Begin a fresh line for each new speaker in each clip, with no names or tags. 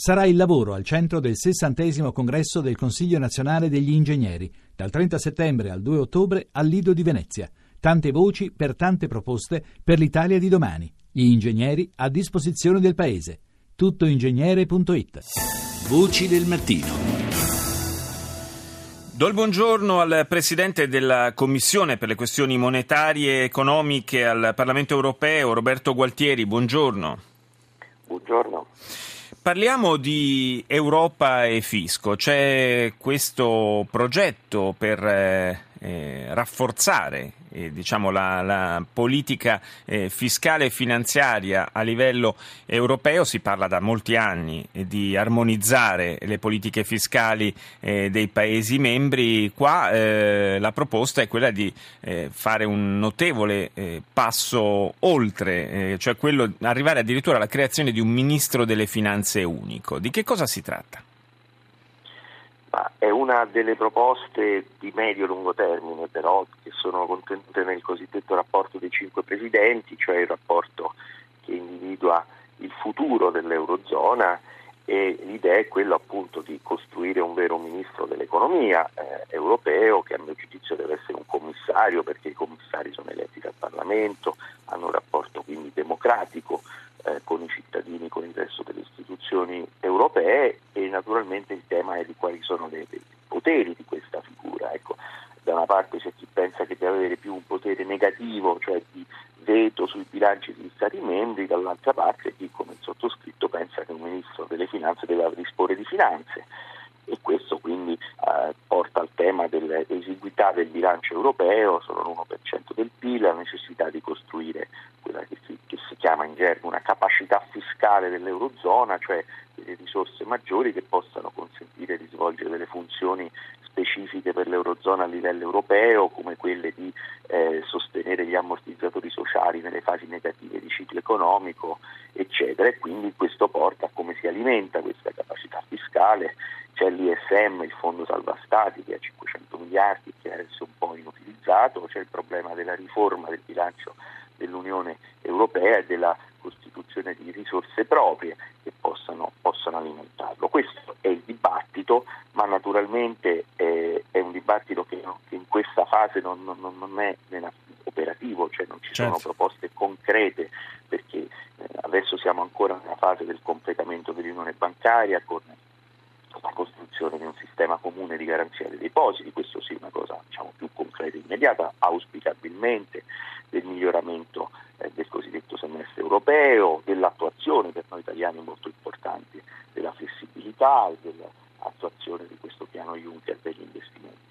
Sarà il lavoro al centro del sessantesimo congresso del Consiglio nazionale degli ingegneri, dal 30 settembre al 2 ottobre al Lido di Venezia. Tante voci per tante proposte per l'Italia di domani. Gli ingegneri a disposizione del Paese. Tuttoingegnere.it
Voci del mattino.
Do il buongiorno al Presidente della Commissione per le questioni monetarie e economiche al Parlamento europeo, Roberto Gualtieri. Buongiorno.
Buongiorno.
Parliamo di Europa e fisco. C'è questo progetto per eh, eh, rafforzare eh, diciamo, la, la, politica eh, fiscale e finanziaria a livello europeo. Si parla da molti anni di armonizzare le politiche fiscali eh, dei Paesi membri. Qua eh, la proposta è quella di eh, fare un notevole passo oltre, cioè quello arrivare addirittura alla creazione di un ministro delle finanze unico. Di che cosa si tratta?
È una delle proposte di medio-lungo termine, però, che sono contenute nel cosiddetto rapporto dei cinque presidenti, cioè il rapporto che individua il futuro dell'Eurozona e l'idea è quella appunto di costruire un vero ministro dell'economia eh, europeo che a mio giudizio deve essere un commissario perché i commissari sono eletti dal Parlamento, hanno un rapporto quindi democratico eh, con i cittadini, con il resto delle istituzioni europee naturalmente il tema è di quali sono i poteri di questa figura. Ecco, da una parte c'è chi pensa che deve avere più un potere negativo, cioè di veto sui bilanci degli Stati membri, dall'altra parte chi come il sottoscritto pensa che un ministro delle finanze deve disporre di finanze e questo quindi eh, porta al tema dell'esiguità del bilancio europeo, solo l'1% del PIL, la necessità di costruire quella che si, che si chiama in gergo una capacità fiscale dell'Eurozona, cioè delle risorse maggiori che possano consentire di svolgere delle funzioni specifiche per l'Eurozona a livello europeo, come quelle di eh, sostenere gli ammortizzatori sociali nelle fasi negative di ciclo economico, eccetera. E quindi questo porta a come si alimenta questa capacità fiscale. C'è l'ISM, il Fondo Salva Stati, che ha 500 miliardi, che adesso è un po' inutilizzato, c'è il problema della riforma del bilancio dell'Unione Europea e della costituzione di risorse proprie che possano, possano alimentarlo. Questo è il dibattito, ma naturalmente eh, è un dibattito che, che, in questa fase non, non, non è operativo, cioè non ci certo. sono proposte concrete perché eh, adesso siamo ancora nella fase del completamento dell'unione bancaria con la costruzione di un sistema comune di garanzia dei depositi, questo sì è una cosa diciamo, più concreta e immediata, auspicabilmente del miglioramento eh, del cosiddetto europeo, dell'attuazione per noi italiani molto importante della flessibilità e dell'attuazione di questo piano Juncker per gli investimenti.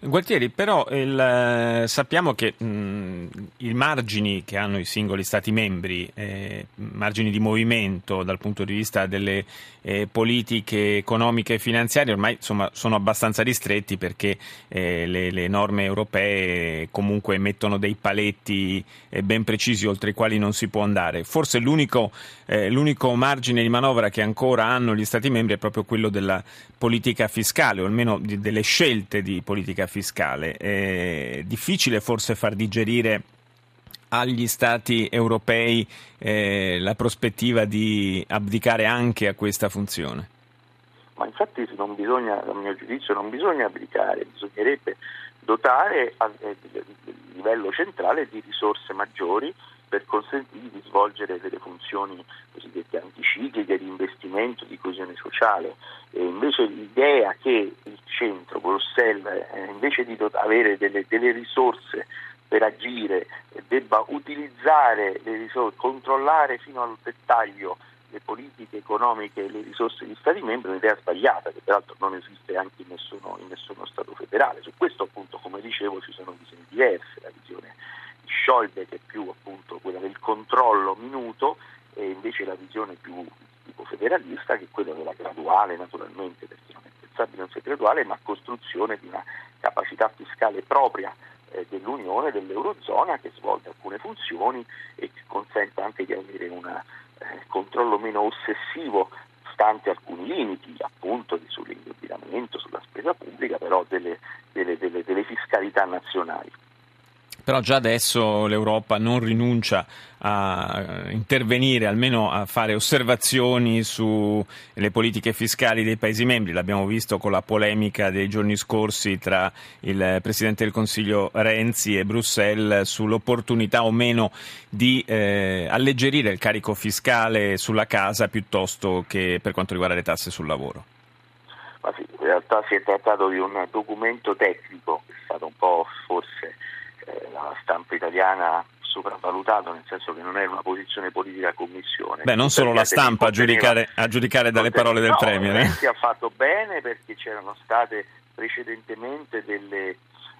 Gualtieri, però il, eh, sappiamo che mh, i margini che hanno i singoli Stati membri, eh, margini di movimento dal punto di vista delle eh, politiche economiche e finanziarie, ormai insomma, sono abbastanza ristretti perché eh, le, le, norme europee comunque mettono dei paletti eh, ben precisi oltre i quali non si può andare. Forse l'unico, eh, l'unico margine di manovra che ancora hanno gli Stati membri è proprio quello della politica fiscale, o almeno di, delle scelte di politica politica fiscale. È difficile forse far digerire agli Stati europei eh, la prospettiva di abdicare anche a questa funzione?
Ma infatti non bisogna, a mio giudizio, non bisogna abdicare, bisognerebbe dotare a, a livello centrale di risorse maggiori per consentire di svolgere delle funzioni cosiddette anticicliche di investimento, di coesione sociale. E invece l'idea che il centro, Bruxelles, eh, invece di avere delle, delle risorse per agire, debba utilizzare le risorse, controllare fino al dettaglio le politiche economiche e le risorse degli Stati membri è un'idea sbagliata che peraltro non esiste anche in nessuno, in nessuno Stato federale. Su questo appunto, come dicevo, ci sono visioni diverse, la visione Scholbe che è più appunto quella del controllo minuto e invece la visione più tipo federalista che è quella della graduale naturalmente perché non è pensabile non sia graduale ma costruzione di una capacità fiscale propria eh, dell'Unione, dell'Eurozona che svolge alcune funzioni e che consente anche di avere un eh, controllo meno ossessivo stante alcuni limiti appunto sull'indebitamento, sulla spesa pubblica, però delle, delle, delle, delle fiscalità nazionali.
Però già adesso l'Europa non rinuncia a intervenire, almeno a fare osservazioni sulle politiche fiscali dei Paesi membri. L'abbiamo visto con la polemica dei giorni scorsi tra il Presidente del Consiglio Renzi e Bruxelles sull'opportunità o meno di eh, alleggerire il carico fiscale sulla casa piuttosto che per quanto riguarda le tasse sul lavoro.
In realtà si è trattato di un documento tecnico, è stato un po' forse eh, la stampa italiana sopravvalutato, nel senso che non è una posizione politica commissione.
Beh, non solo la stampa a giudicare, a giudicare dalle parole del
no,
Premier. Eh?
Si ha fatto bene perché c'erano state precedentemente delle,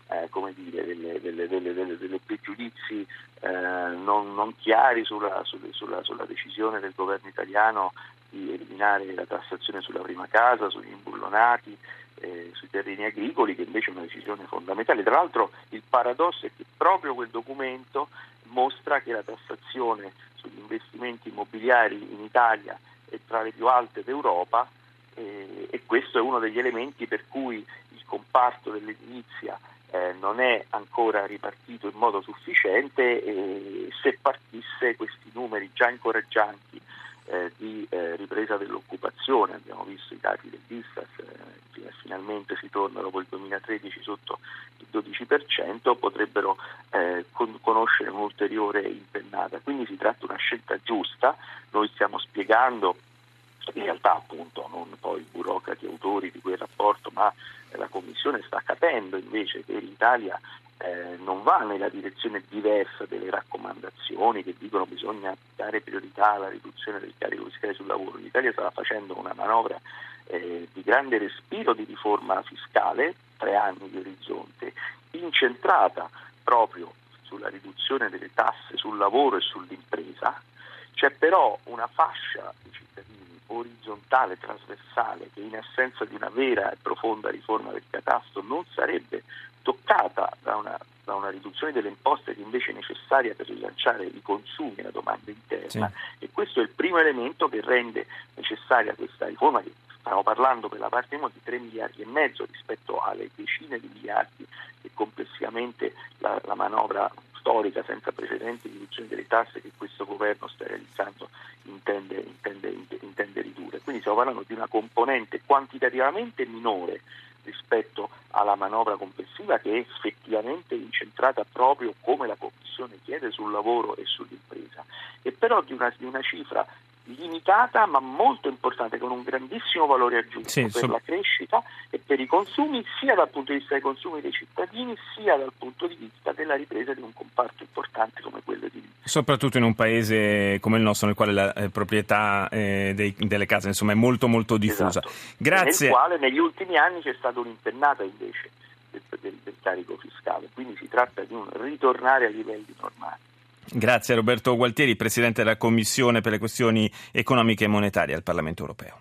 eh, come dire, delle, delle, delle, delle pregiudizi eh, non, non, chiari sulla, sulla, sulla, decisione del governo italiano di eliminare la tassazione sulla prima casa, sugli imbullonati, eh, sui terreni agricoli, che invece è una decisione fondamentale. Tra l'altro il paradosso è che proprio quel documento mostra che la tassazione sugli investimenti immobiliari in Italia è tra le più alte d'Europa eh, e questo è uno degli elementi per cui il comparto dell'edilizia eh, non è ancora ripartito in modo sufficiente e se partisse questi numeri già incoraggianti eh, di eh, ripresa dell'occupazione, abbiamo visto i dati dell'Istas, eh, finalmente si torna dopo il 2013 sotto il 12%, potrebbero eh, con- conoscere un'ulteriore impennata. Quindi si tratta di una scelta giusta, noi stiamo spiegando in realtà appunto non poi i burocrati autori di quel rapporto, ma la Commissione sta capendo invece che l'Italia eh, non va nella direzione diversa delle raccomandazioni che dicono che bisogna dare priorità alla riduzione del carico fiscale sul lavoro. L'Italia sta facendo una manovra eh, di grande respiro di riforma fiscale, tre anni di orizzonte, incentrata proprio sulla riduzione delle tasse sul lavoro e sull'impresa. C'è però una fascia di cittadini orizzontale, trasversale, che in assenza di una vera e profonda riforma del catasto non sarebbe toccata da una, da una, riduzione delle imposte che invece è necessaria per rilanciare i consumi e la domanda interna sì. e questo è il primo elemento che rende necessaria questa riforma che stiamo parlando per la parte di 3 miliardi e mezzo rispetto alle decine di miliardi che complessivamente la, la manovra storica senza precedenti di riduzione delle tasse che questo governo sta realizzando intende, intende, intende ridurre. Quindi stiamo parlando di una componente quantitativamente minore rispetto alla manovra complessiva che è effettivamente incentrata proprio come la Commissione chiede sul lavoro e sull'impresa. E però di una, di una cifra limitata ma molto importante con un grandissimo valore aggiunto sì, per so... la crescita e per i consumi sia dal punto di vista dei consumi dei cittadini sia dal punto di vista della ripresa di un comparto importante come quello di
Soprattutto in un paese come il nostro nel quale la eh, proprietà eh, dei, delle case insomma, è molto molto diffusa.
Esatto.
Grazie.
Nel quale negli ultimi anni c'è stata un'impennata invece del, del, del carico fiscale, quindi si tratta di un ritornare a livelli normali.
Grazie Roberto Gualtieri, Presidente della Commissione per le questioni economiche e monetarie al Parlamento europeo.